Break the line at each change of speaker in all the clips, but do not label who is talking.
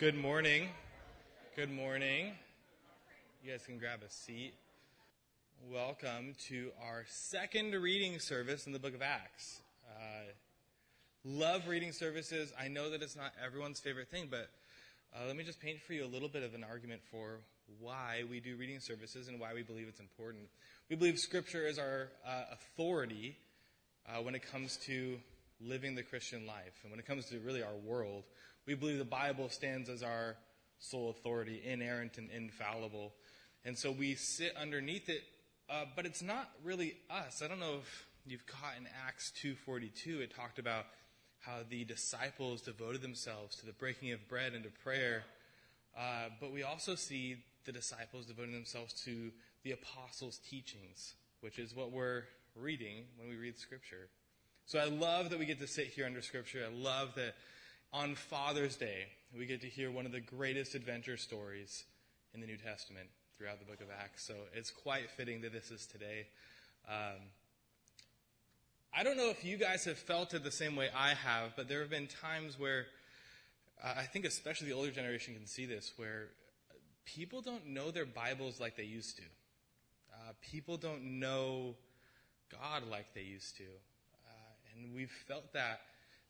Good morning. Good morning. You guys can grab a seat. Welcome to our second reading service in the book of Acts. Uh, love reading services. I know that it's not everyone's favorite thing, but uh, let me just paint for you a little bit of an argument for why we do reading services and why we believe it's important. We believe Scripture is our uh, authority uh, when it comes to living the Christian life. And when it comes to really our world, we believe the Bible stands as our sole authority, inerrant and infallible. And so we sit underneath it, uh, but it's not really us. I don't know if you've caught in Acts 2.42, it talked about how the disciples devoted themselves to the breaking of bread and to prayer. Uh, but we also see the disciples devoting themselves to the apostles' teachings, which is what we're reading when we read Scripture. So I love that we get to sit here under Scripture. I love that on Father's Day, we get to hear one of the greatest adventure stories in the New Testament throughout the book of Acts. So it's quite fitting that this is today. Um, I don't know if you guys have felt it the same way I have, but there have been times where uh, I think, especially the older generation, can see this, where people don't know their Bibles like they used to. Uh, people don't know God like they used to. And we've felt that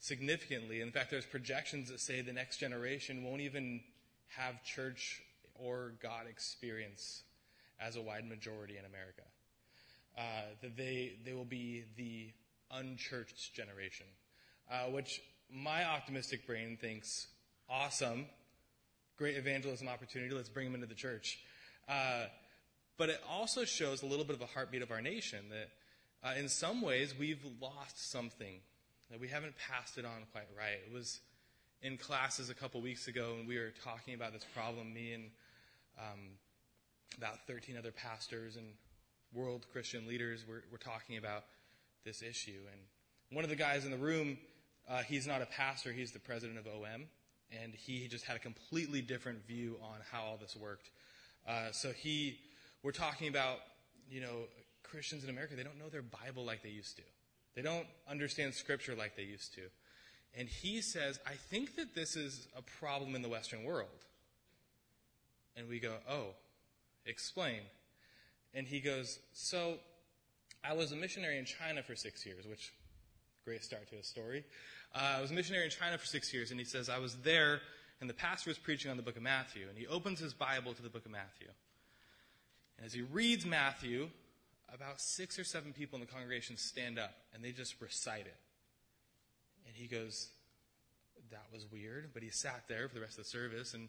significantly. In fact, there's projections that say the next generation won't even have church or God experience as a wide majority in America. Uh, that they, they will be the unchurched generation, uh, which my optimistic brain thinks awesome, great evangelism opportunity, let's bring them into the church. Uh, but it also shows a little bit of a heartbeat of our nation that uh, in some ways, we've lost something that we haven't passed it on quite right. It was in classes a couple weeks ago, and we were talking about this problem. Me and um, about 13 other pastors and world Christian leaders were, were talking about this issue. And one of the guys in the room, uh, he's not a pastor, he's the president of OM, and he just had a completely different view on how all this worked. Uh, so he, we're talking about, you know, Christians in America, they don't know their Bible like they used to. They don't understand Scripture like they used to. And he says, I think that this is a problem in the Western world. And we go, Oh, explain. And he goes, So, I was a missionary in China for six years, which, great start to his story. Uh, I was a missionary in China for six years, and he says, I was there, and the pastor was preaching on the book of Matthew, and he opens his Bible to the book of Matthew. And as he reads Matthew, about six or seven people in the congregation stand up and they just recite it. And he goes, That was weird. But he sat there for the rest of the service. And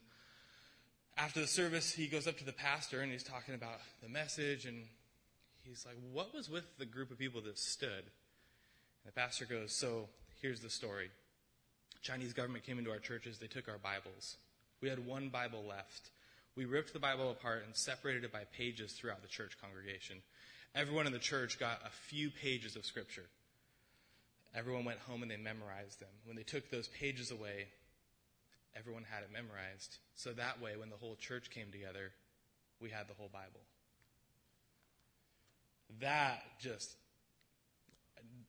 after the service, he goes up to the pastor and he's talking about the message. And he's like, What was with the group of people that stood? And the pastor goes, So here's the story Chinese government came into our churches, they took our Bibles. We had one Bible left. We ripped the Bible apart and separated it by pages throughout the church congregation. Everyone in the church got a few pages of Scripture. Everyone went home and they memorized them. When they took those pages away, everyone had it memorized. So that way, when the whole church came together, we had the whole Bible. That just,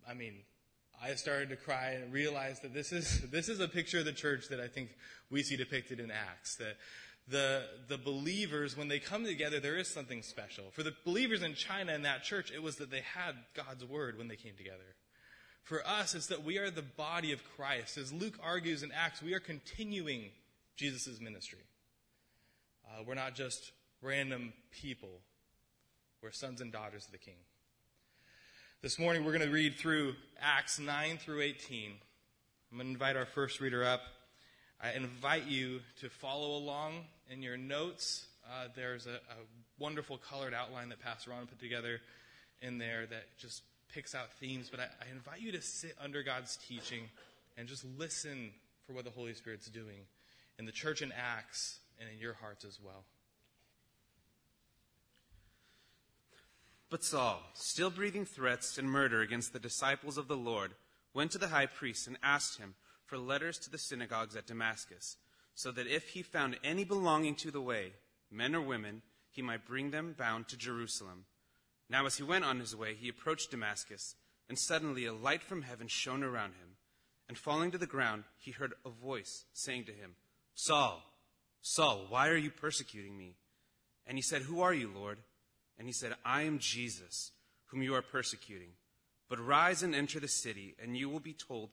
I mean, I started to cry and realized that this is, this is a picture of the church that I think we see depicted in Acts. That the, the believers, when they come together, there is something special. For the believers in China in that church, it was that they had God's word when they came together. For us, it's that we are the body of Christ. As Luke argues in Acts, we are continuing Jesus' ministry. Uh, we're not just random people, we're sons and daughters of the King. This morning, we're going to read through Acts 9 through 18. I'm going to invite our first reader up. I invite you to follow along in your notes. Uh, there's a, a, wonderful colored outline that Pastor Ron put together in there that just picks out themes. But I, I invite you to sit under God's teaching and just listen for what the Holy Spirit's doing in the church in Acts and in your hearts as well.
But Saul, still breathing threats and murder against the disciples of the Lord, went to the high priest and asked him for letters to the synagogues at Damascus, so that if he found any belonging to the way, men or women, he might bring them bound to Jerusalem. Now, as he went on his way, he approached Damascus, and suddenly a light from heaven shone around him. And falling to the ground, he heard a voice saying to him, Saul, Saul, why are you persecuting me? And he said, Who are you, Lord? And he said, I am Jesus, whom you are persecuting. But rise and enter the city, and you will be told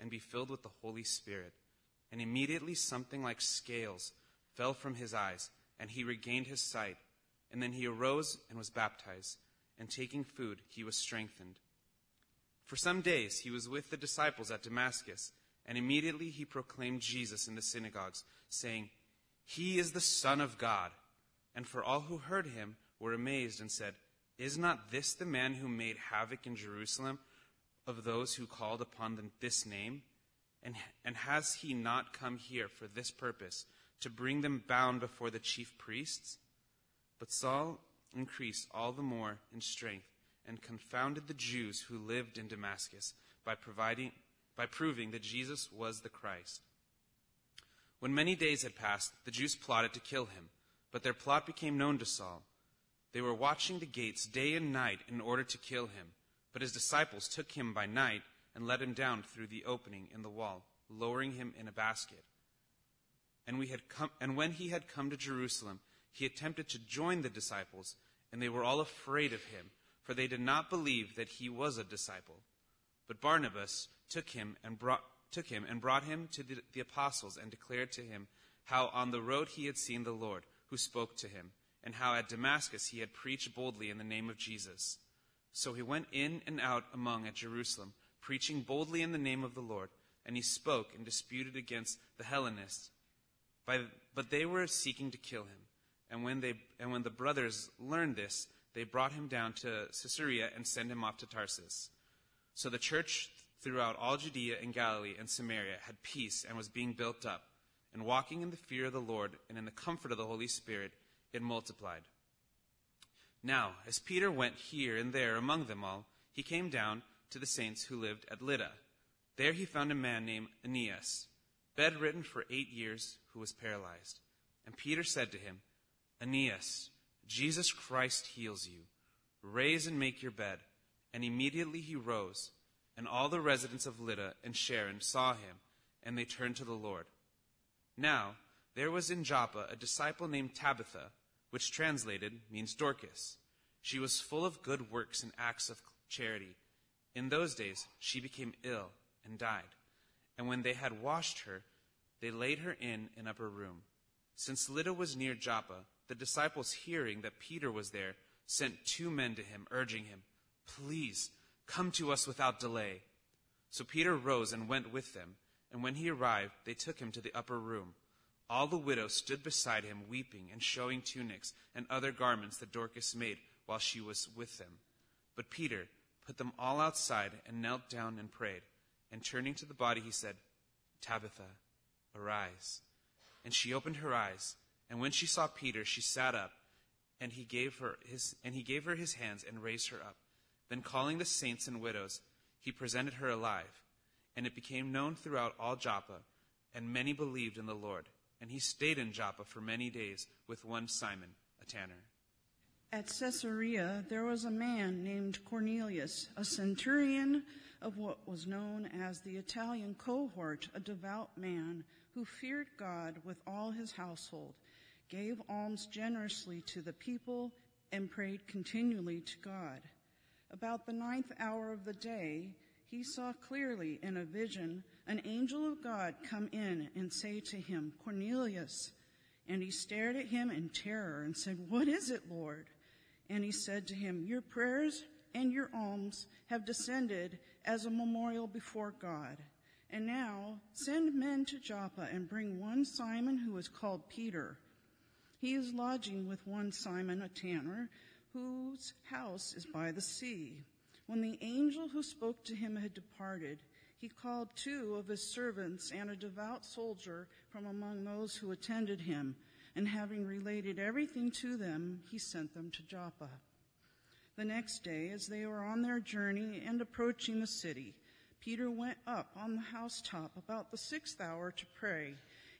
and be filled with the Holy Spirit. And immediately something like scales fell from his eyes, and he regained his sight. And then he arose and was baptized, and taking food, he was strengthened. For some days he was with the disciples at Damascus. And immediately he proclaimed Jesus in the synagogues, saying, He is the Son of God. And for all who heard him were amazed and said, Is not this the man who made havoc in Jerusalem of those who called upon this name? And, and has he not come here for this purpose, to bring them bound before the chief priests? But Saul increased all the more in strength and confounded the Jews who lived in Damascus by providing by proving that Jesus was the Christ. When many days had passed, the Jews plotted to kill him, but their plot became known to Saul. They were watching the gates day and night in order to kill him, but his disciples took him by night and let him down through the opening in the wall, lowering him in a basket. And, we had come, and when he had come to Jerusalem, he attempted to join the disciples, and they were all afraid of him, for they did not believe that he was a disciple. But Barnabas took him and brought, took him and brought him to the, the apostles and declared to him how on the road he had seen the Lord, who spoke to him, and how at Damascus he had preached boldly in the name of Jesus. So he went in and out among at Jerusalem, preaching boldly in the name of the Lord, and he spoke and disputed against the Hellenists. By, but they were seeking to kill him. And when, they, and when the brothers learned this, they brought him down to Caesarea and sent him off to Tarsus. So the church throughout all Judea and Galilee and Samaria had peace and was being built up, and walking in the fear of the Lord and in the comfort of the Holy Spirit, it multiplied. Now, as Peter went here and there among them all, he came down to the saints who lived at Lydda. There he found a man named Aeneas, bedridden for eight years, who was paralyzed. And Peter said to him, Aeneas, Jesus Christ heals you. Raise and make your bed. And immediately he rose, and all the residents of Lydda and Sharon saw him, and they turned to the Lord. Now, there was in Joppa a disciple named Tabitha, which translated means Dorcas. She was full of good works and acts of charity. In those days, she became ill and died. And when they had washed her, they laid her in an upper room. Since Lydda was near Joppa, the disciples, hearing that Peter was there, sent two men to him, urging him, Please, come to us without delay. So Peter rose and went with them, and when he arrived, they took him to the upper room. All the widows stood beside him, weeping and showing tunics and other garments that Dorcas made while she was with them. But Peter put them all outside and knelt down and prayed. And turning to the body, he said, Tabitha, arise. And she opened her eyes, and when she saw Peter, she sat up, and he gave her his, and he gave her his hands and raised her up. Then calling the saints and widows, he presented her alive. And it became known throughout all Joppa, and many believed in the Lord. And he stayed in Joppa for many days with one Simon, a tanner.
At Caesarea, there was a man named Cornelius, a centurion of what was known as the Italian cohort, a devout man who feared God with all his household, gave alms generously to the people, and prayed continually to God. About the ninth hour of the day, he saw clearly in a vision an angel of God come in and say to him, Cornelius. And he stared at him in terror and said, What is it, Lord? And he said to him, Your prayers and your alms have descended as a memorial before God. And now send men to Joppa and bring one Simon who is called Peter. He is lodging with one Simon, a tanner, whose house is by the sea. When the angel who spoke to him had departed, he called two of his servants and a devout soldier from among those who attended him, and having related everything to them, he sent them to Joppa. The next day, as they were on their journey and approaching the city, Peter went up on the housetop about the sixth hour to pray,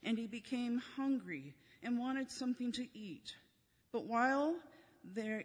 and he became hungry and wanted something to eat. But while there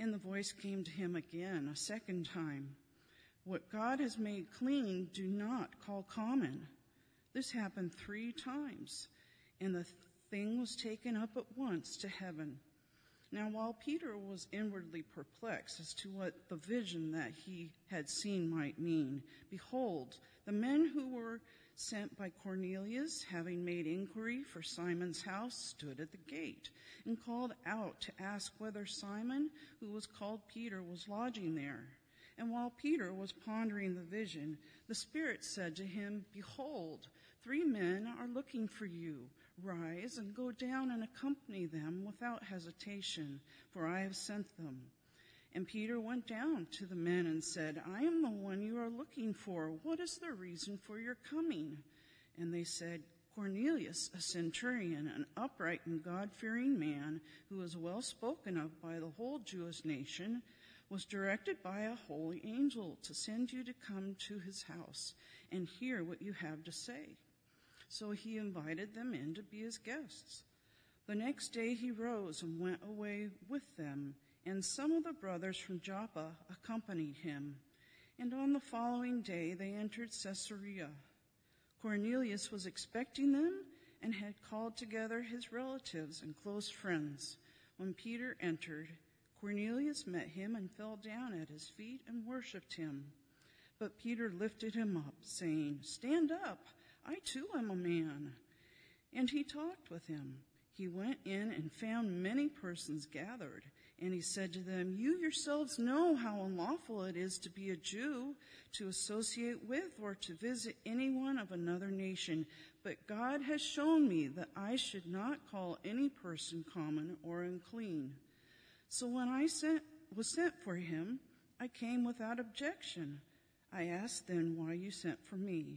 And the voice came to him again a second time. What God has made clean, do not call common. This happened three times, and the thing was taken up at once to heaven. Now, while Peter was inwardly perplexed as to what the vision that he had seen might mean, behold, the men who were sent by Cornelius, having made inquiry for Simon's house, stood at the gate and called out to ask whether Simon, who was called Peter, was lodging there. And while Peter was pondering the vision, the Spirit said to him, Behold, three men are looking for you. Rise and go down and accompany them without hesitation, for I have sent them. And Peter went down to the men and said, I am the one you are looking for. What is the reason for your coming? And they said, Cornelius, a centurion, an upright and God fearing man who was well spoken of by the whole Jewish nation, was directed by a holy angel to send you to come to his house and hear what you have to say. So he invited them in to be his guests. The next day he rose and went away with them and some of the brothers from Joppa accompanied him. And on the following day they entered Caesarea. Cornelius was expecting them and had called together his relatives and close friends. When Peter entered, Cornelius met him and fell down at his feet and worshiped him. But Peter lifted him up, saying, Stand up, I too am a man. And he talked with him. He went in and found many persons gathered and he said to them, You yourselves know how unlawful it is to be a Jew, to associate with or to visit anyone of another nation. But God has shown me that I should not call any person common or unclean. So when I sent, was sent for him, I came without objection. I asked then why you sent for me.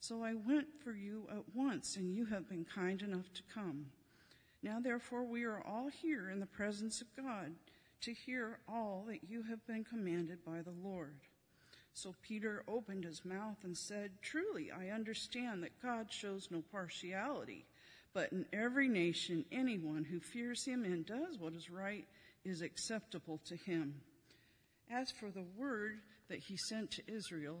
So I went for you at once and you have been kind enough to come. Now therefore we are all here in the presence of God to hear all that you have been commanded by the Lord. So Peter opened his mouth and said, Truly, I understand that God shows no partiality, but in every nation, anyone who fears him and does what is right is acceptable to him. As for the word that he sent to Israel,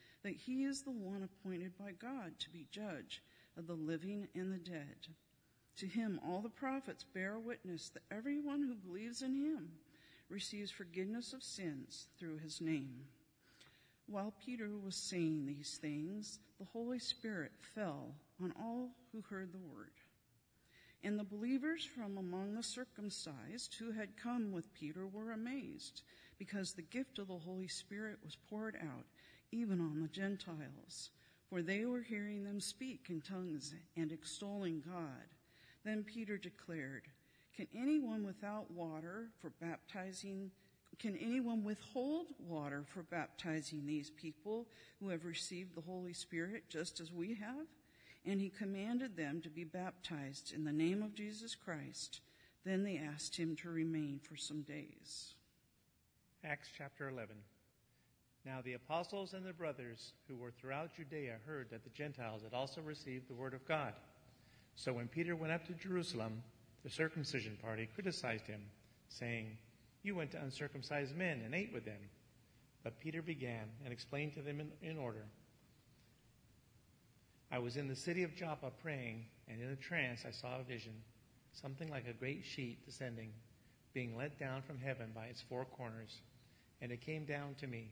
that he is the one appointed by God to be judge of the living and the dead. To him, all the prophets bear witness that everyone who believes in him receives forgiveness of sins through his name. While Peter was saying these things, the Holy Spirit fell on all who heard the word. And the believers from among the circumcised who had come with Peter were amazed because the gift of the Holy Spirit was poured out even on the Gentiles, for they were hearing them speak in tongues and extolling God. Then Peter declared, Can anyone without water for baptizing can anyone withhold water for baptizing these people who have received the Holy Spirit just as we have? And he commanded them to be baptized in the name of Jesus Christ. Then they asked him to remain for some days.
Acts chapter 11. Now the apostles and the brothers who were throughout Judea heard that the Gentiles had also received the word of God. So when Peter went up to Jerusalem, the circumcision party criticized him, saying, You went to uncircumcised men and ate with them. But Peter began and explained to them in, in order. I was in the city of Joppa praying, and in a trance I saw a vision, something like a great sheet descending, being let down from heaven by its four corners. And it came down to me.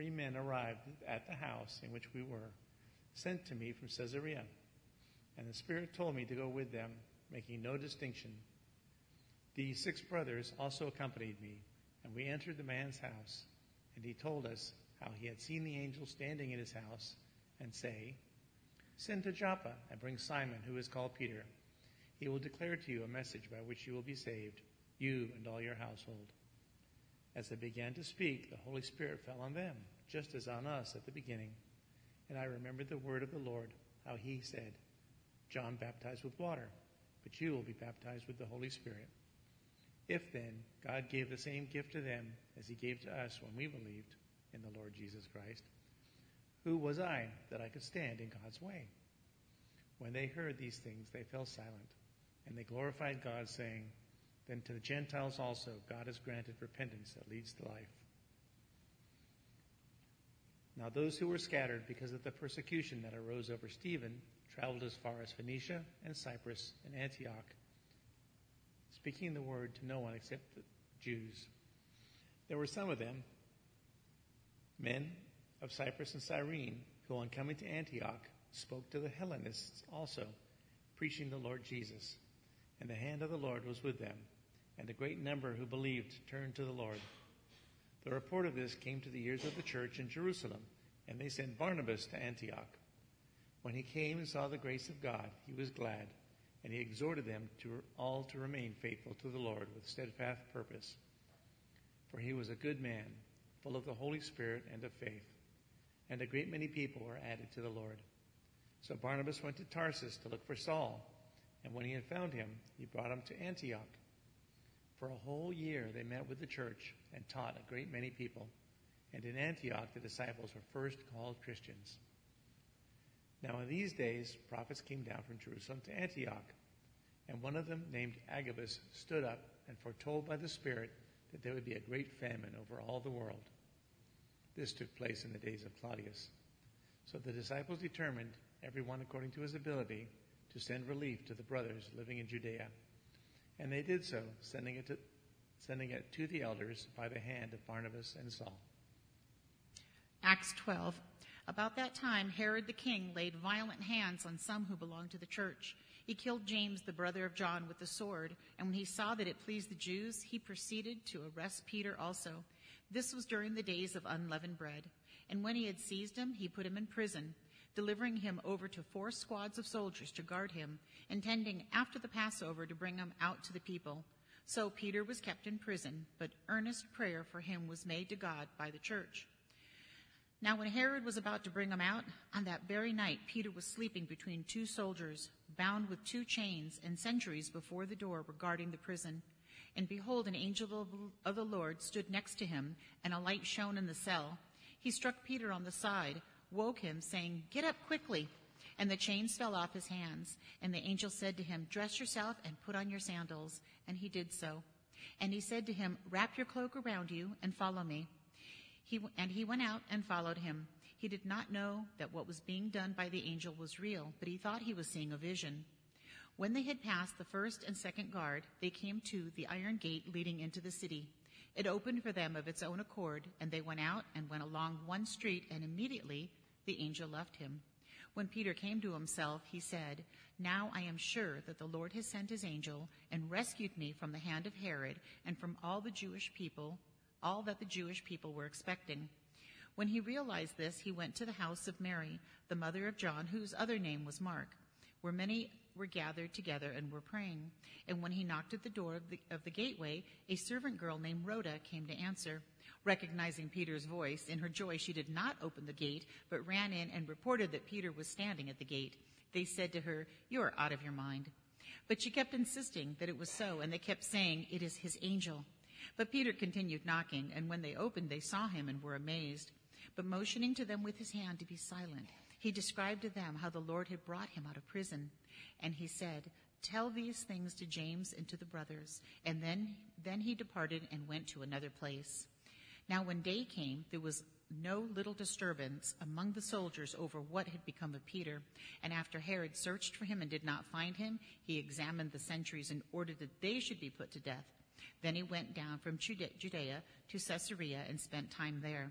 three men arrived at the house in which we were, sent to me from Caesarea. And the Spirit told me to go with them, making no distinction. The six brothers also accompanied me, and we entered the man's house. And he told us how he had seen the angel standing in his house and say, Send to Joppa and bring Simon, who is called Peter. He will declare to you a message by which you will be saved, you and all your household. As they began to speak, the Holy Spirit fell on them, just as on us at the beginning. And I remembered the word of the Lord, how he said, John baptized with water, but you will be baptized with the Holy Spirit. If then God gave the same gift to them as he gave to us when we believed in the Lord Jesus Christ, who was I that I could stand in God's way? When they heard these things, they fell silent, and they glorified God, saying, then to the Gentiles also God has granted repentance that leads to life. Now those who were scattered because of the persecution that arose over Stephen traveled as far as Phoenicia and Cyprus and Antioch, speaking the word to no one except the Jews. There were some of them, men of Cyprus and Cyrene, who on coming to Antioch spoke to the Hellenists also, preaching the Lord Jesus. And the hand of the Lord was with them and a great number who believed turned to the Lord. The report of this came to the ears of the church in Jerusalem, and they sent Barnabas to Antioch. When he came and saw the grace of God, he was glad, and he exhorted them to all to remain faithful to the Lord with steadfast purpose. For he was a good man, full of the Holy Spirit and of faith, and a great many people were added to the Lord. So Barnabas went to Tarsus to look for Saul, and when he had found him, he brought him to Antioch. For a whole year they met with the church and taught a great many people. And in Antioch the disciples were first called Christians. Now in these days prophets came down from Jerusalem to Antioch. And one of them, named Agabus, stood up and foretold by the Spirit that there would be a great famine over all the world. This took place in the days of Claudius. So the disciples determined, every one according to his ability, to send relief to the brothers living in Judea. And they did so, sending it to, sending it to the elders by the hand of Barnabas and Saul.
Acts 12. About that time, Herod the king laid violent hands on some who belonged to the church. He killed James, the brother of John, with the sword, and when he saw that it pleased the Jews, he proceeded to arrest Peter also. This was during the days of unleavened bread. And when he had seized him, he put him in prison, delivering him over to four squads of soldiers to guard him, intending after the Passover to bring him out to the people. So Peter was kept in prison, but earnest prayer for him was made to God by the church. Now, when Herod was about to bring him out, on that very night, Peter was sleeping between two soldiers, bound with two chains, and sentries before the door were guarding the prison. And behold, an angel of the Lord stood next to him, and a light shone in the cell. He struck Peter on the side, woke him, saying, Get up quickly. And the chains fell off his hands. And the angel said to him, Dress yourself and put on your sandals. And he did so. And he said to him, Wrap your cloak around you and follow me. He, and he went out and followed him. He did not know that what was being done by the angel was real, but he thought he was seeing a vision. When they had passed the first and second guard, they came to the iron gate leading into the city. It opened for them of its own accord, and they went out and went along one street, and immediately the angel left him. When Peter came to himself, he said, Now I am sure that the Lord has sent his angel and rescued me from the hand of Herod and from all the Jewish people all that the Jewish people were expecting. When he realized this, he went to the house of Mary, the mother of John, whose other name was Mark, where many were gathered together and were praying. And when he knocked at the door of the, of the gateway, a servant girl named Rhoda came to answer. Recognizing Peter's voice, in her joy, she did not open the gate, but ran in and reported that Peter was standing at the gate. They said to her, You are out of your mind. But she kept insisting that it was so, and they kept saying, It is his angel. But Peter continued knocking, and when they opened, they saw him and were amazed. But motioning to them with his hand to be silent, he described to them how the Lord had brought him out of prison. And he said, Tell these things to James and to the brothers. And then, then he departed and went to another place. Now, when day came, there was no little disturbance among the soldiers over what had become of Peter. And after Herod searched for him and did not find him, he examined the sentries and ordered that they should be put to death. Then he went down from Judea to Caesarea and spent time there.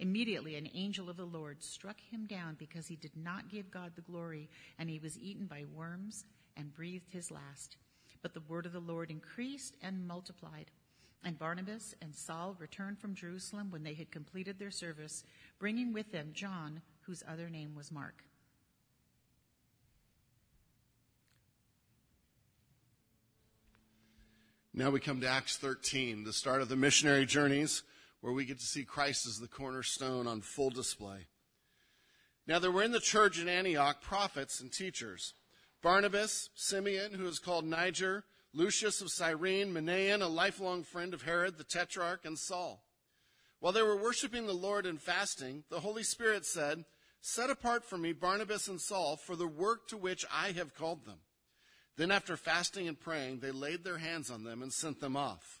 Immediately, an angel of the Lord struck him down because he did not give God the glory, and he was eaten by worms and breathed his last. But the word of the Lord increased and multiplied. And Barnabas and Saul returned from Jerusalem when they had completed their service, bringing with them John, whose other name was Mark.
Now we come to Acts 13, the start of the missionary journeys where we get to see Christ as the cornerstone on full display. Now there were in the church in Antioch prophets and teachers. Barnabas, Simeon, who is called Niger, Lucius of Cyrene, Manaen, a lifelong friend of Herod the Tetrarch, and Saul. While they were worshiping the Lord and fasting, the Holy Spirit said, Set apart for me Barnabas and Saul for the work to which I have called them. Then after fasting and praying, they laid their hands on them and sent them off.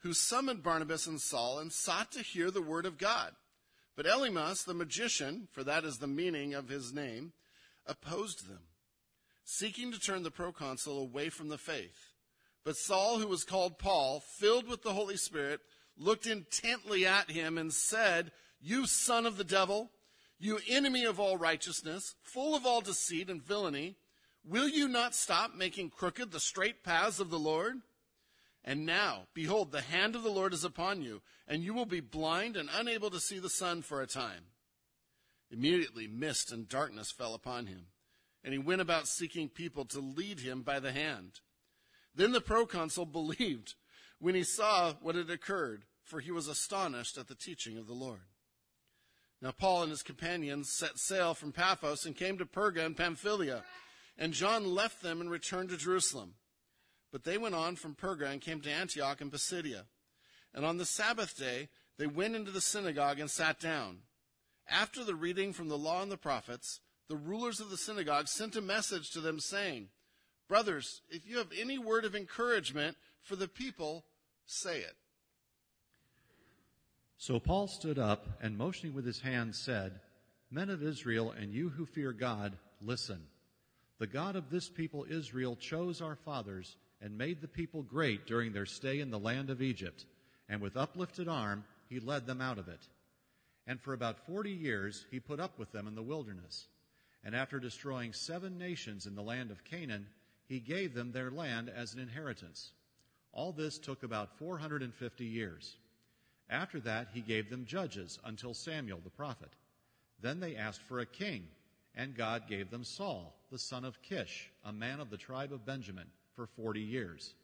who summoned Barnabas and Saul and sought to hear the word of God. But Elymas, the magician, for that is the meaning of his name, opposed them, seeking to turn the proconsul away from the faith. But Saul, who was called Paul, filled with the Holy Spirit, looked intently at him and said, You son of the devil, you enemy of all righteousness, full of all deceit and villainy, Will you not stop making crooked the straight paths of the Lord? And now, behold, the hand of the Lord is upon you, and you will be blind and unable to see the sun for a time. Immediately, mist and darkness fell upon him, and he went about seeking people to lead him by the hand. Then the proconsul believed when he saw what had occurred, for he was astonished at the teaching of the Lord. Now Paul and his companions set sail from Paphos and came to Perga and Pamphylia, and John left them and returned to Jerusalem. But they went on from Perga and came to Antioch and Pisidia. And on the Sabbath day, they went into the synagogue and sat down. After the reading from the law and the prophets, the rulers of the synagogue sent a message to them saying, Brothers, if you have any word of encouragement for the people, say it.
So Paul stood up and motioning with his hand said, Men of Israel and you who fear God, listen. The God of this people Israel chose our fathers and made the people great during their stay in the land of Egypt, and with uplifted arm he led them out of it. And for about forty years he put up with them in the wilderness. And after destroying seven nations in the land of Canaan, he gave them their land as an inheritance. All this took about 450 years. After that, he gave them judges until Samuel the prophet. Then they asked for a king, and God gave them Saul, the son of Kish, a man of the tribe of Benjamin for forty years.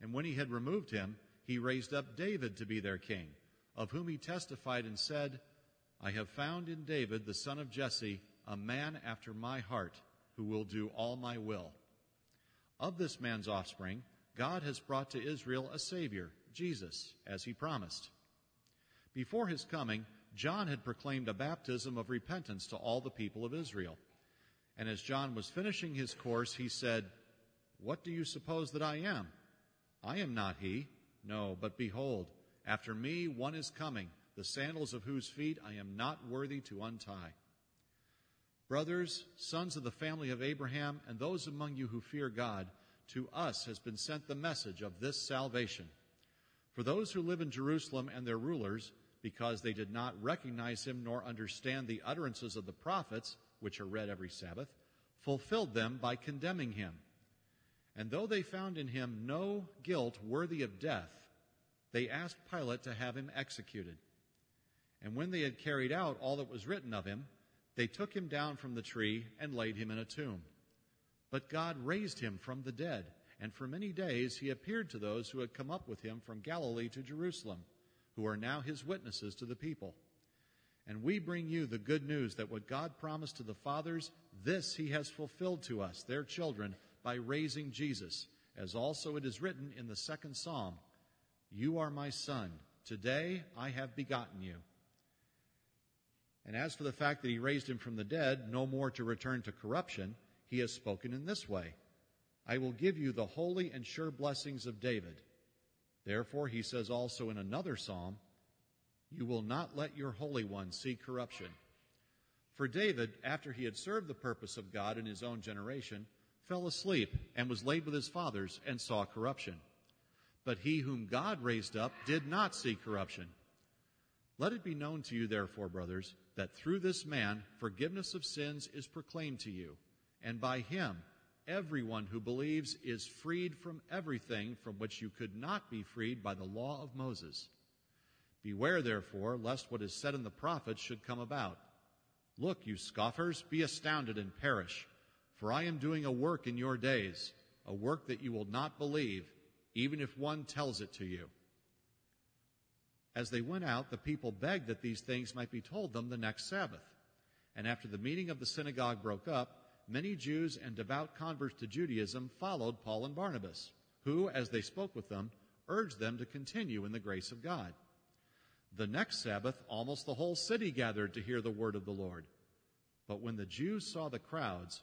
And when he had removed him, he raised up David to be their king, of whom he testified and said, I have found in David, the son of Jesse, a man after my heart, who will do all my will. Of this man's offspring, God has brought to Israel a Savior, Jesus, as he promised. Before his coming, John had proclaimed a baptism of repentance to all the people of Israel. And as John was finishing his course, he said, what do you suppose that I am? I am not he. No, but behold, after me one is coming, the sandals of whose feet I am not worthy to untie. Brothers, sons of the family of Abraham, and those among you who fear God, to us has been sent the message of this salvation. For those who live in Jerusalem and their rulers, because they did not recognize him nor understand the utterances of the prophets, which are read every Sabbath, fulfilled them by condemning him. And though they found in him no guilt worthy of death, they asked Pilate to have him executed. And when they had carried out all that was written of him, they took him down from the tree and laid him in a tomb. But God raised him from the dead, and for many days he appeared to those who had come up with him from Galilee to Jerusalem, who are now his witnesses to the people. And we bring you the good news that what God promised to the fathers, this he has fulfilled to us, their children, by raising Jesus, as also it is written in the second psalm You are my son. Today I have begotten you. And as for the fact that he raised him from the dead, no more to return to corruption, he has spoken in this way I will give you the holy and sure blessings of David. Therefore, he says also in another psalm, You will not let your Holy One see corruption. For David, after he had served the purpose of God in his own generation, fell asleep and was laid with his fathers and saw corruption. But he whom God raised up did not see corruption. Let it be known to you, therefore, brothers, that through this man forgiveness of sins is proclaimed to you, and by him everyone who believes is freed from everything from which you could not be freed by the law of Moses. Beware, therefore, lest what is said in the prophets should come about. Look, you scoffers, be astounded and perish. For I am doing a work in your days, a work that you will not believe, even if one tells it to you. As they went out, the people begged that these things might be told them the next Sabbath. And after the meeting of the synagogue broke up, many Jews and devout converts to Judaism followed Paul and Barnabas, who, as they spoke with them, urged them to continue in the grace of God. The next Sabbath, almost the whole city gathered to hear the word of the Lord. But when the Jews saw the crowds,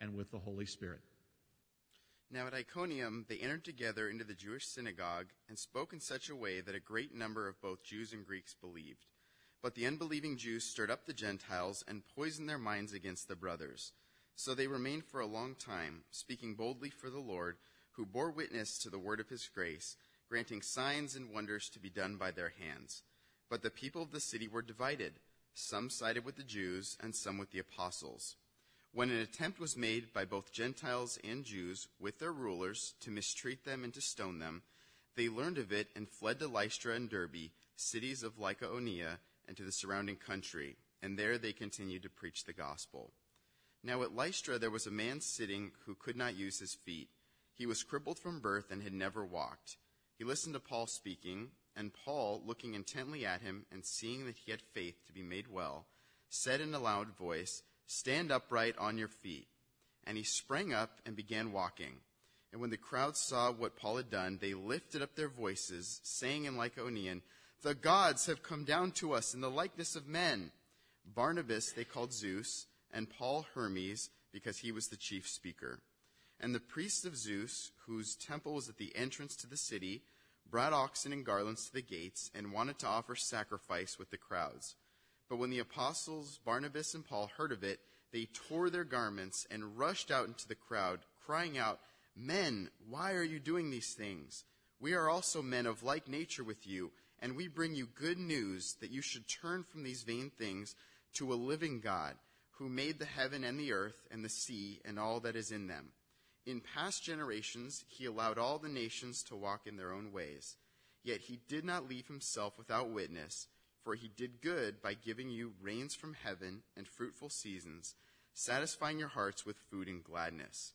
and with the Holy Spirit.
Now at Iconium they entered together into the Jewish synagogue and spoke in such a way that a great number of both Jews and Greeks believed. But the unbelieving Jews stirred up the Gentiles and poisoned their minds against the brothers. So they remained for a long time, speaking boldly for the Lord, who bore witness to the word of his grace, granting signs and wonders to be done by their hands. But the people of the city were divided. Some sided with the Jews and some with the apostles. When an attempt was made by both Gentiles and Jews with their rulers to mistreat them and to stone them, they learned of it and fled to Lystra and Derbe, cities of Lycaonia, and to the surrounding country, and there they continued to preach the gospel. Now at Lystra there was a man sitting who could not use his feet. He was crippled from birth and had never walked. He listened to Paul speaking, and Paul, looking intently at him and seeing that he had faith to be made well, said in a loud voice, Stand upright on your feet. And he sprang up and began walking. And when the crowd saw what Paul had done, they lifted up their voices, saying in Lycaonian, The gods have come down to us in the likeness of men. Barnabas they called Zeus, and Paul Hermes, because he was the chief speaker. And the priests of Zeus, whose temple was at the entrance to the city, brought oxen and garlands to the gates, and wanted to offer sacrifice with the crowds. But when the apostles Barnabas and Paul heard of it, they tore their garments and rushed out into the crowd, crying out, Men, why are you doing these things? We are also men of like nature with you, and we bring you good news that you should turn from these vain things to a living God, who made the heaven and the earth and the sea and all that is in them. In past generations, he allowed all the nations to walk in their own ways. Yet he did not leave himself without witness for he did good by giving you rains from heaven and fruitful seasons, satisfying your hearts with food and gladness.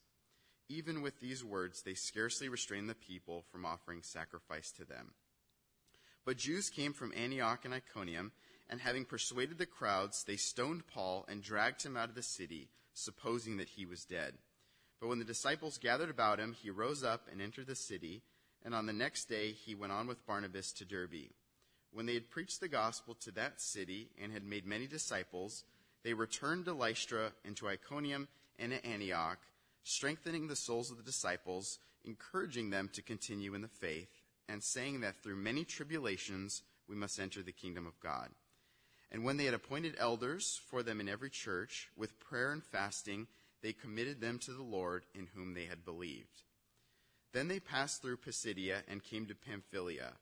Even with these words, they scarcely restrained the people from offering sacrifice to them. But Jews came from Antioch and Iconium, and having persuaded the crowds, they stoned Paul and dragged him out of the city, supposing that he was dead. But when the disciples gathered about him, he rose up and entered the city, and on the next day he went on with Barnabas to Derbe. When they had preached the gospel to that city and had made many disciples, they returned to Lystra and to Iconium and to Antioch, strengthening the souls of the disciples, encouraging them to continue in the faith, and saying that through many tribulations we must enter the kingdom of God. And when they had appointed elders for them in every church, with prayer and fasting, they committed them to the Lord in whom they had believed. Then they passed through Pisidia and came to Pamphylia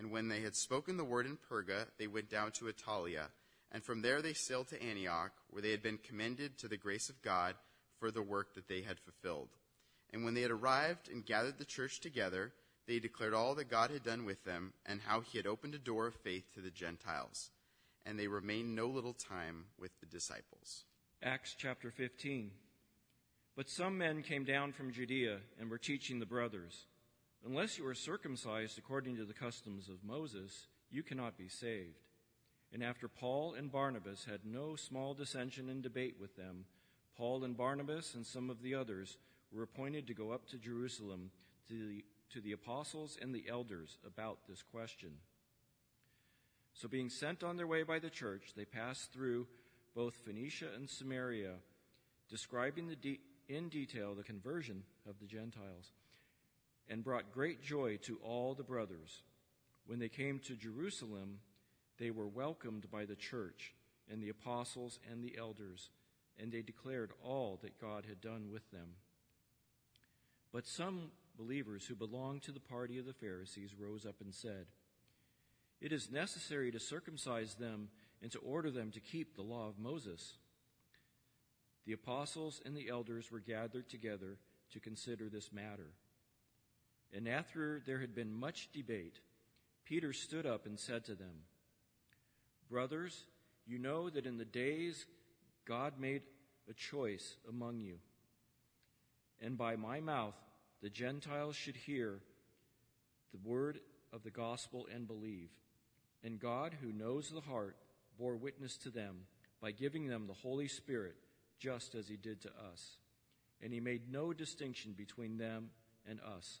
and when they had spoken the word in Perga, they went down to Attalia. And from there they sailed to Antioch, where they had been commended to the grace of God for the work that they had fulfilled. And when they had arrived and gathered the church together, they declared all that God had done with them, and how he had opened a door of faith to the Gentiles. And they remained no little time with the disciples.
Acts chapter 15. But some men came down from Judea and were teaching the brothers. Unless you are circumcised according to the customs of Moses, you cannot be saved. And after Paul and Barnabas had no small dissension and debate with them, Paul and Barnabas and some of the others were appointed to go up to Jerusalem to the, to the apostles and the elders about this question. So, being sent on their way by the church, they passed through both Phoenicia and Samaria, describing de- in detail the conversion of the Gentiles and brought great joy to all the brothers. When they came to Jerusalem, they were welcomed by the church and the apostles and the elders, and they declared all that God had done with them. But some believers who belonged to the party of the Pharisees rose up and said, It is necessary to circumcise them and to order them to keep the law of Moses. The apostles and the elders were gathered together to consider this matter. And after there had been much debate, Peter stood up and said to them, Brothers, you know that in the days God made a choice among you, and by my mouth the Gentiles should hear the word of the gospel and believe. And God, who knows the heart, bore witness to them by giving them the Holy Spirit, just as he did to us. And he made no distinction between them and us,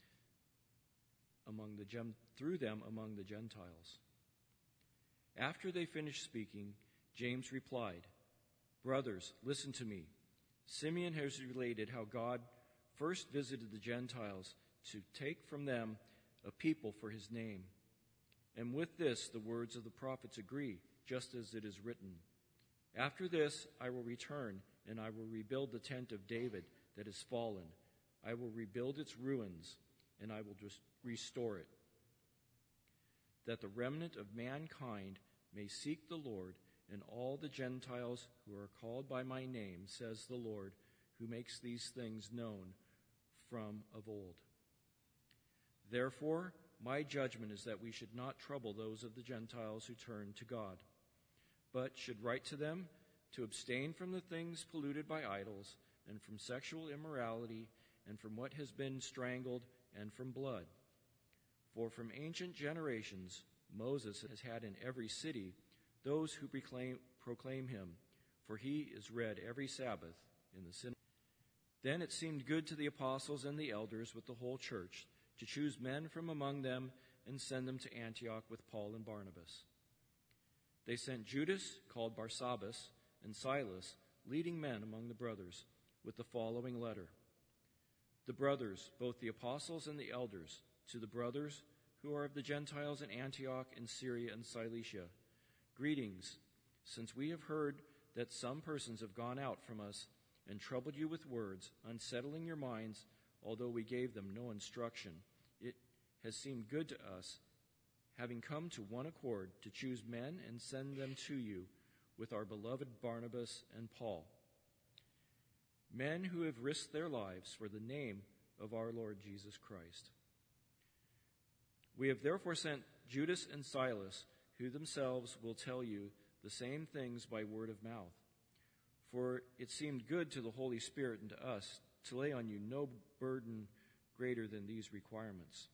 among the through them among the Gentiles. After they finished speaking, James replied, Brothers, listen to me. Simeon has related how God first visited the Gentiles to take from them a people for his name. And with this, the words of the prophets agree, just as it is written After this, I will return, and I will rebuild the tent of David that is fallen. I will rebuild its ruins, and I will restore it that the remnant of mankind may seek the Lord, and all the Gentiles who are called by my name, says the Lord, who makes these things known from of old. Therefore, my judgment is that we should not trouble those of the Gentiles who turn to God, but should write to them to abstain from the things polluted by idols, and from sexual immorality, and from what has been strangled, and from blood. For from ancient generations, Moses has had in every city those who proclaim, proclaim him, for he is read every Sabbath in the synagogue. Then it seemed good to the apostles and the elders with the whole church to choose men from among them and send them to Antioch with Paul and Barnabas. They sent Judas, called Barsabbas, and Silas, leading men among the brothers, with the following letter The brothers, both the apostles and the elders, to the brothers who are of the Gentiles in Antioch and Syria and Cilicia. Greetings, since we have heard that some persons have gone out from us and troubled you with words, unsettling your minds, although we gave them no instruction. It has seemed good to us, having come to one accord, to choose men and send them to you with our beloved Barnabas and Paul. Men who have risked their lives for the name of our Lord Jesus Christ. We have therefore sent Judas and Silas, who themselves will tell you the same things by word of mouth. For it seemed good to the Holy Spirit and to us to lay on you no burden greater than these requirements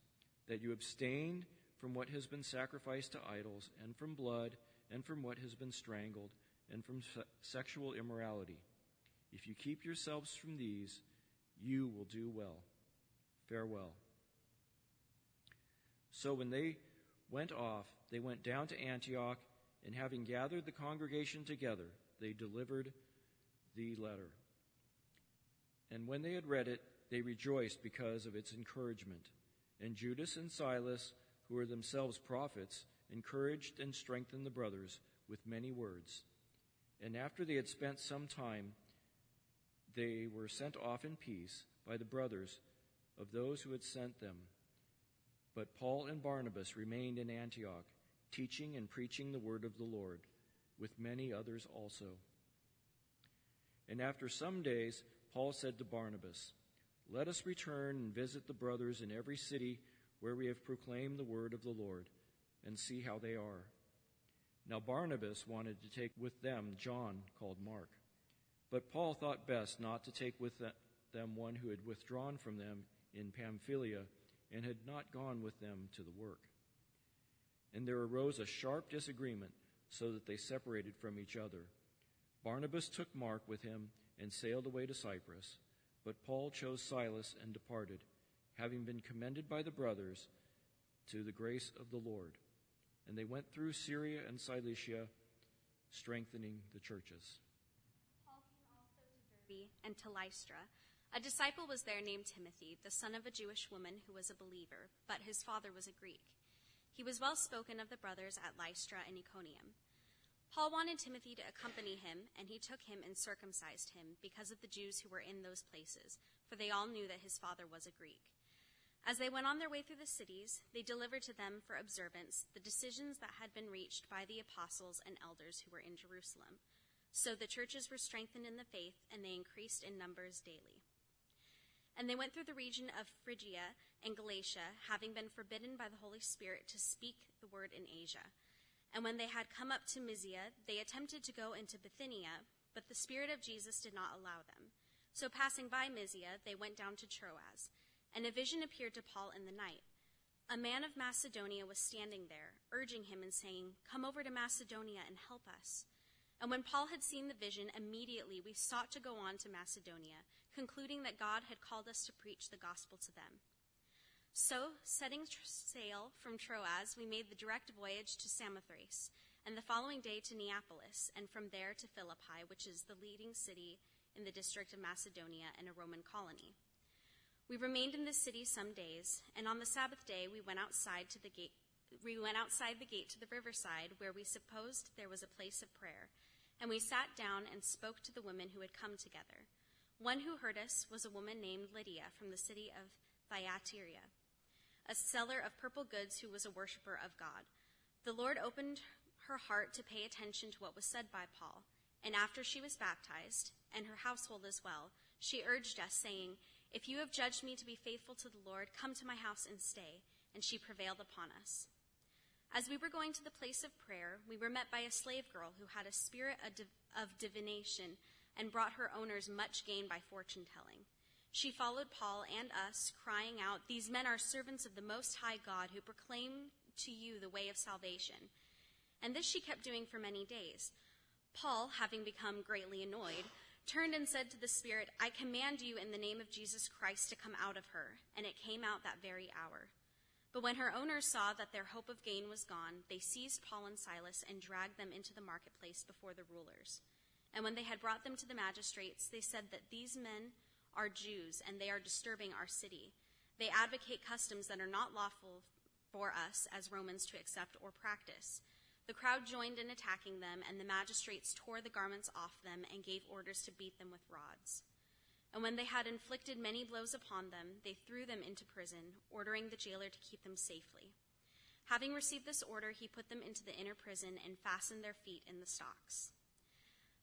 that you abstain from what has been sacrificed to idols, and from blood, and from what has been strangled, and from se- sexual immorality. If you keep yourselves from these, you will do well. Farewell. So when they went off, they went down to Antioch, and having gathered the congregation together, they delivered the letter. And when they had read it, they rejoiced because of its encouragement. And Judas and Silas, who were themselves prophets, encouraged and strengthened the brothers with many words. And after they had spent some time, they were sent off in peace by the brothers of those who had sent them. But Paul and Barnabas remained in Antioch, teaching and preaching the word of the Lord, with many others also. And after some days, Paul said to Barnabas, Let us return and visit the brothers in every city where we have proclaimed the word of the Lord, and see how they are. Now Barnabas wanted to take with them John, called Mark. But Paul thought best not to take with them one who had withdrawn from them in Pamphylia and had not gone with them to the work. And there arose a sharp disagreement, so that they separated from each other. Barnabas took Mark with him and sailed away to Cyprus, but Paul chose Silas and departed, having been commended by the brothers to the grace of the Lord. And they went through Syria and Cilicia, strengthening the churches.
Paul came also to Derbe and to Lystra a disciple was there named Timothy, the son of a Jewish woman who was a believer, but his father was a Greek. He was well spoken of the brothers at Lystra and Iconium. Paul wanted Timothy to accompany him, and he took him and circumcised him because of the Jews who were in those places, for they all knew that his father was a Greek. As they went on their way through the cities, they delivered to them for observance the decisions that had been reached by the apostles and elders who were in Jerusalem. So the churches were strengthened in the faith, and they increased in numbers daily. And they went through the region of Phrygia and Galatia, having been forbidden by the Holy Spirit to speak the word in Asia. And when they had come up to Mysia, they attempted to go into Bithynia, but the Spirit of Jesus did not allow them. So passing by Mysia, they went down to Troas, and a vision appeared to Paul in the night. A man of Macedonia was standing there, urging him and saying, Come over to Macedonia and help us. And when Paul had seen the vision, immediately we sought to go on to Macedonia, concluding that God had called us to preach the gospel to them. So, setting sail from Troas, we made the direct voyage to Samothrace, and the following day to Neapolis, and from there to Philippi, which is the leading city in the district of Macedonia and a Roman colony. We remained in this city some days, and on the Sabbath day we went outside to the gate we went outside the gate to the riverside where we supposed there was a place of prayer, and we sat down and spoke to the women who had come together. One who heard us was a woman named Lydia from the city of Thyatira, a seller of purple goods who was a worshiper of God. The Lord opened her heart to pay attention to what was said by Paul, and after she was baptized, and her household as well, she urged us, saying, If you have judged me to be faithful to the Lord, come to my house and stay. And she prevailed upon us. As we were going to the place of prayer, we were met by a slave girl who had a spirit of divination and brought her owners much gain by fortune telling. She followed Paul and us, crying out, These men are servants of the Most High God who proclaim to you the way of salvation. And this she kept doing for many days. Paul, having become greatly annoyed, turned and said to the Spirit, I command you in the name of Jesus Christ to come out of her. And it came out that very hour. But when her owners saw that their hope of gain was gone, they seized Paul and Silas and dragged them into the marketplace before the rulers. And when they had brought them to the magistrates, they said that these men are Jews and they are disturbing our city. They advocate customs that are not lawful for us as Romans to accept or practice. The crowd joined in attacking them, and the magistrates tore the garments off them and gave orders to beat them with rods. And when they had inflicted many blows upon them, they threw them into prison, ordering the jailer to keep them safely. Having received this order, he put them into the inner prison and fastened their feet in the stocks.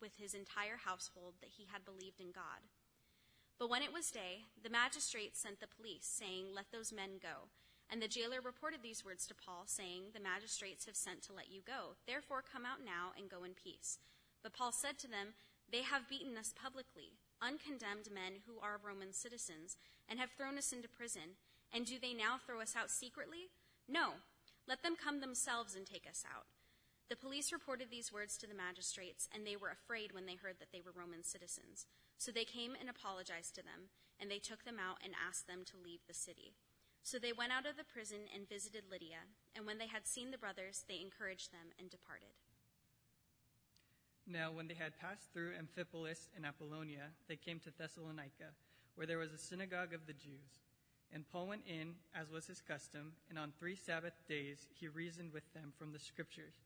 with his entire household that he had believed in God. But when it was day, the magistrates sent the police, saying, Let those men go. And the jailer reported these words to Paul, saying, The magistrates have sent to let you go. Therefore, come out now and go in peace. But Paul said to them, They have beaten us publicly, uncondemned men who are Roman citizens, and have thrown us into prison. And do they now throw us out secretly? No. Let them come themselves and take us out. The police reported these words to the magistrates, and they were afraid when they heard that they were Roman citizens. So they came and apologized to them, and they took them out and asked them to leave the city. So they went out of the prison and visited Lydia, and when they had seen the brothers, they encouraged them and departed.
Now, when they had passed through Amphipolis and Apollonia, they came to Thessalonica, where there was a synagogue of the Jews. And Paul went in, as was his custom, and on three Sabbath days he reasoned with them from the Scriptures,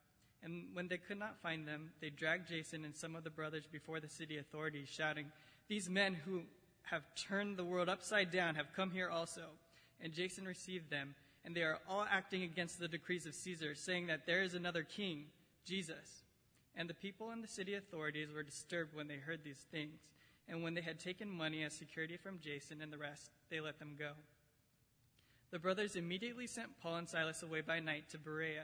And when they could not find them, they dragged Jason and some of the brothers before the city authorities, shouting, These men who have turned the world upside down have come here also. And Jason received them, and they are all acting against the decrees of Caesar, saying that there is another king, Jesus. And the people and the city authorities were disturbed when they heard these things. And when they had taken money as security from Jason and the rest, they let them go. The brothers immediately sent Paul and Silas away by night to Berea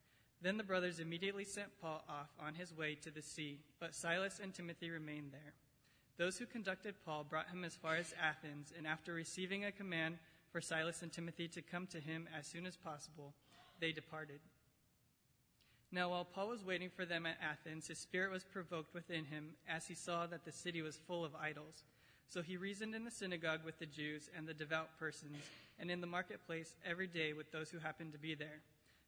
Then the brothers immediately sent Paul off on his way to the sea, but Silas and Timothy remained there. Those who conducted Paul brought him as far as Athens, and after receiving a command for Silas and Timothy to come to him as soon as possible, they departed. Now, while Paul was waiting for them at Athens, his spirit was provoked within him as he saw that the city was full of idols. So he reasoned in the synagogue with the Jews and the devout persons, and in the marketplace every day with those who happened to be there.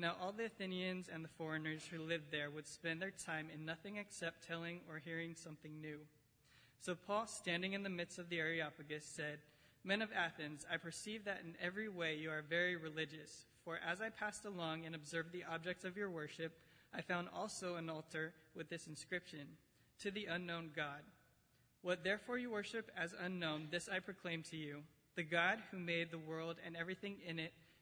Now all the Athenians and the foreigners who lived there would spend their time in nothing except telling or hearing something new. So Paul, standing in the midst of the Areopagus, said, Men of Athens, I perceive that in every way you are very religious. For as I passed along and observed the objects of your worship, I found also an altar with this inscription, To the unknown God. What therefore you worship as unknown, this I proclaim to you. The God who made the world and everything in it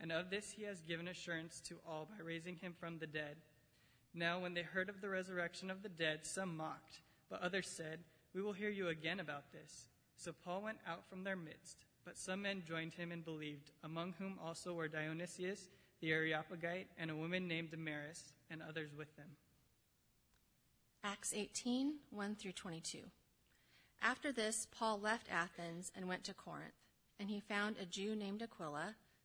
and of this he has given assurance to all by raising him from the dead. Now, when they heard of the resurrection of the dead, some mocked, but others said, We will hear you again about this. So Paul went out from their midst, but some men joined him and believed, among whom also were Dionysius the Areopagite and a woman named Damaris, and others with them.
Acts 18 1 through 22. After this, Paul left Athens and went to Corinth, and he found a Jew named Aquila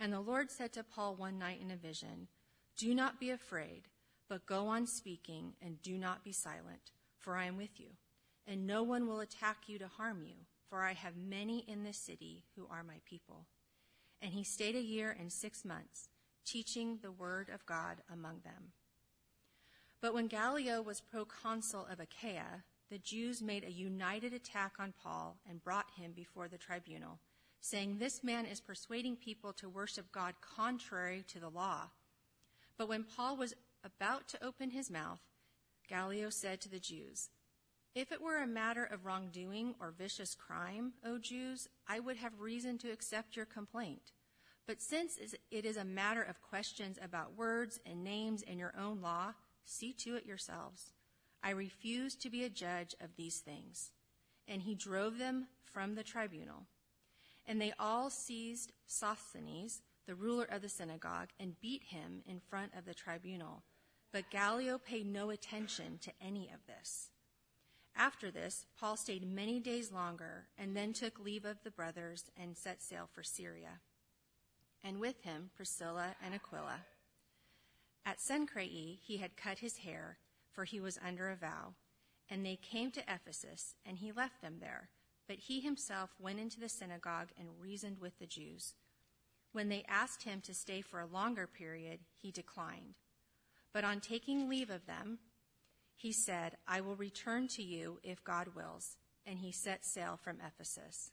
And the Lord said to Paul one night in a vision, Do not be afraid, but go on speaking and do not be silent, for I am with you. And no one will attack you to harm you, for I have many in this city who are my people. and he stayed a year and six months, teaching the word of God among them. But when Gallio was proconsul of Achaia, the Jews made a united attack on Paul and brought him before the tribunal, saying, This man is persuading people to worship God contrary to the law. But when Paul was about to open his mouth, Gallio said to the Jews, If it were a matter of wrongdoing or vicious crime, O Jews, I would have reason to accept your complaint. But since it is a matter of questions about words and names in your own law, see to it yourselves. I refuse to be a judge of these things. And he drove them from the tribunal. And they all seized Sosthenes, the ruler of the synagogue, and beat him in front of the tribunal. But Gallio paid no attention to any of this. After this, Paul stayed many days longer and then took leave of the brothers and set sail for Syria and with him Priscilla and Aquila. At Cenchreae he had cut his hair, for he was under a vow, and they came to Ephesus, and he left them there. But he himself went into the synagogue and reasoned with the Jews. When they asked him to stay for a longer period, he declined. But on taking leave of them, he said, I will return to you if God wills. And he set sail from Ephesus.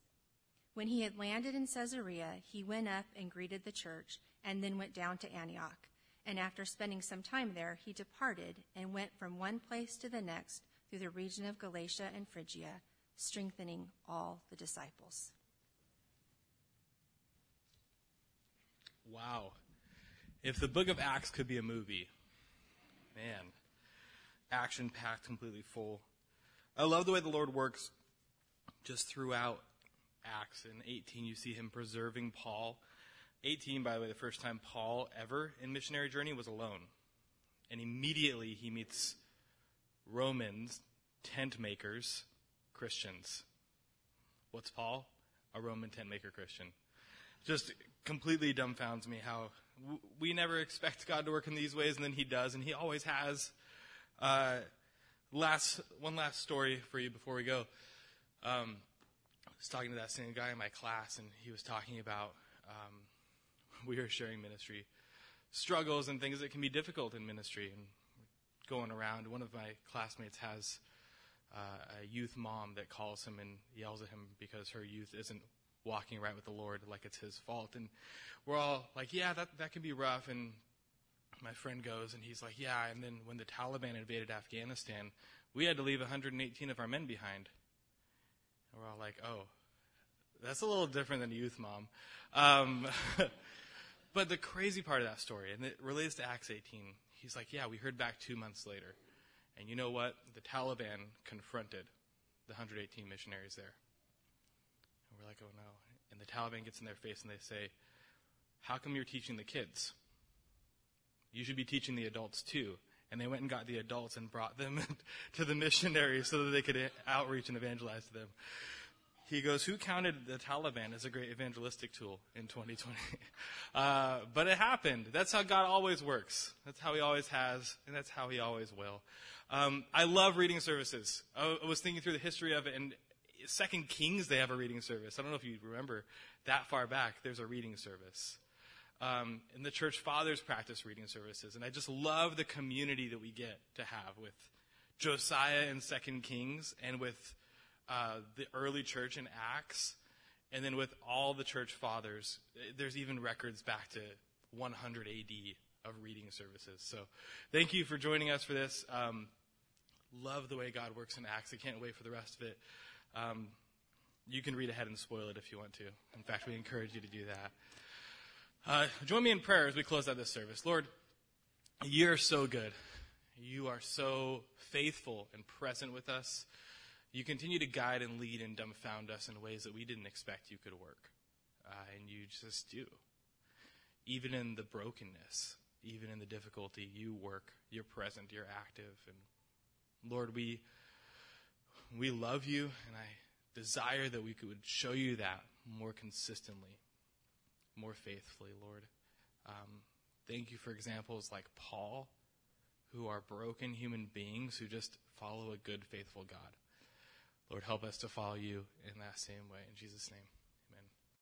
When he had landed in Caesarea, he went up and greeted the church, and then went down to Antioch. And after spending some time there, he departed and went from one place to the next through the region of Galatia and Phrygia, strengthening all the disciples.
Wow. If the book of Acts could be a movie, man, action packed, completely full. I love the way the Lord works just throughout Acts. In 18, you see him preserving Paul. 18, by the way, the first time Paul ever in missionary journey was alone. And immediately he meets Romans, tent makers, Christians. What's Paul? A Roman tent maker Christian. Just completely dumbfounds me how we never expect God to work in these ways, and then He does, and He always has. Uh, last one last story for you before we go. Um, was talking to that same guy in my class, and he was talking about um, we were sharing ministry struggles and things that can be difficult in ministry. And going around, one of my classmates has uh, a youth mom that calls him and yells at him because her youth isn't walking right with the Lord, like it's his fault. And we're all like, yeah, that that can be rough. And my friend goes and he's like, yeah. And then when the Taliban invaded Afghanistan, we had to leave 118 of our men behind. And we're all like, oh, that's a little different than a youth mom. Um, but the crazy part of that story, and it relates to Acts 18, he's like, yeah, we heard back two months later. And you know what? The Taliban confronted the 118 missionaries there. And we're like, oh no. And the Taliban gets in their face and they say, how come you're teaching the kids? You should be teaching the adults too. And they went and got the adults and brought them to the missionaries so that they could outreach and evangelize to them. He goes, Who counted the Taliban as a great evangelistic tool in 2020? Uh, but it happened. That's how God always works. That's how He always has, and that's how He always will. Um, I love reading services. I was thinking through the history of it, and Second Kings, they have a reading service. I don't know if you remember that far back, there's a reading service. Um, and the church fathers practice reading services. And I just love the community that we get to have with Josiah and Second Kings and with uh, the early church in Acts, and then with all the church fathers. There's even records back to 100 AD of reading services. So thank you for joining us for this. Um, love the way God works in Acts. I can't wait for the rest of it. Um, you can read ahead and spoil it if you want to. In fact, we encourage you to do that. Uh, join me in prayer as we close out this service. Lord, you're so good. You are so faithful and present with us. You continue to guide and lead and dumbfound us in ways that we didn't expect you could work. Uh, and you just do. Even in the brokenness, even in the difficulty, you work. You're present. You're active. And Lord, we we love you, and I desire that we could show you that more consistently, more faithfully, Lord. Um, thank you for examples like Paul, who are broken human beings who just follow a good, faithful God. Lord, help us to follow you in that same way. In Jesus' name.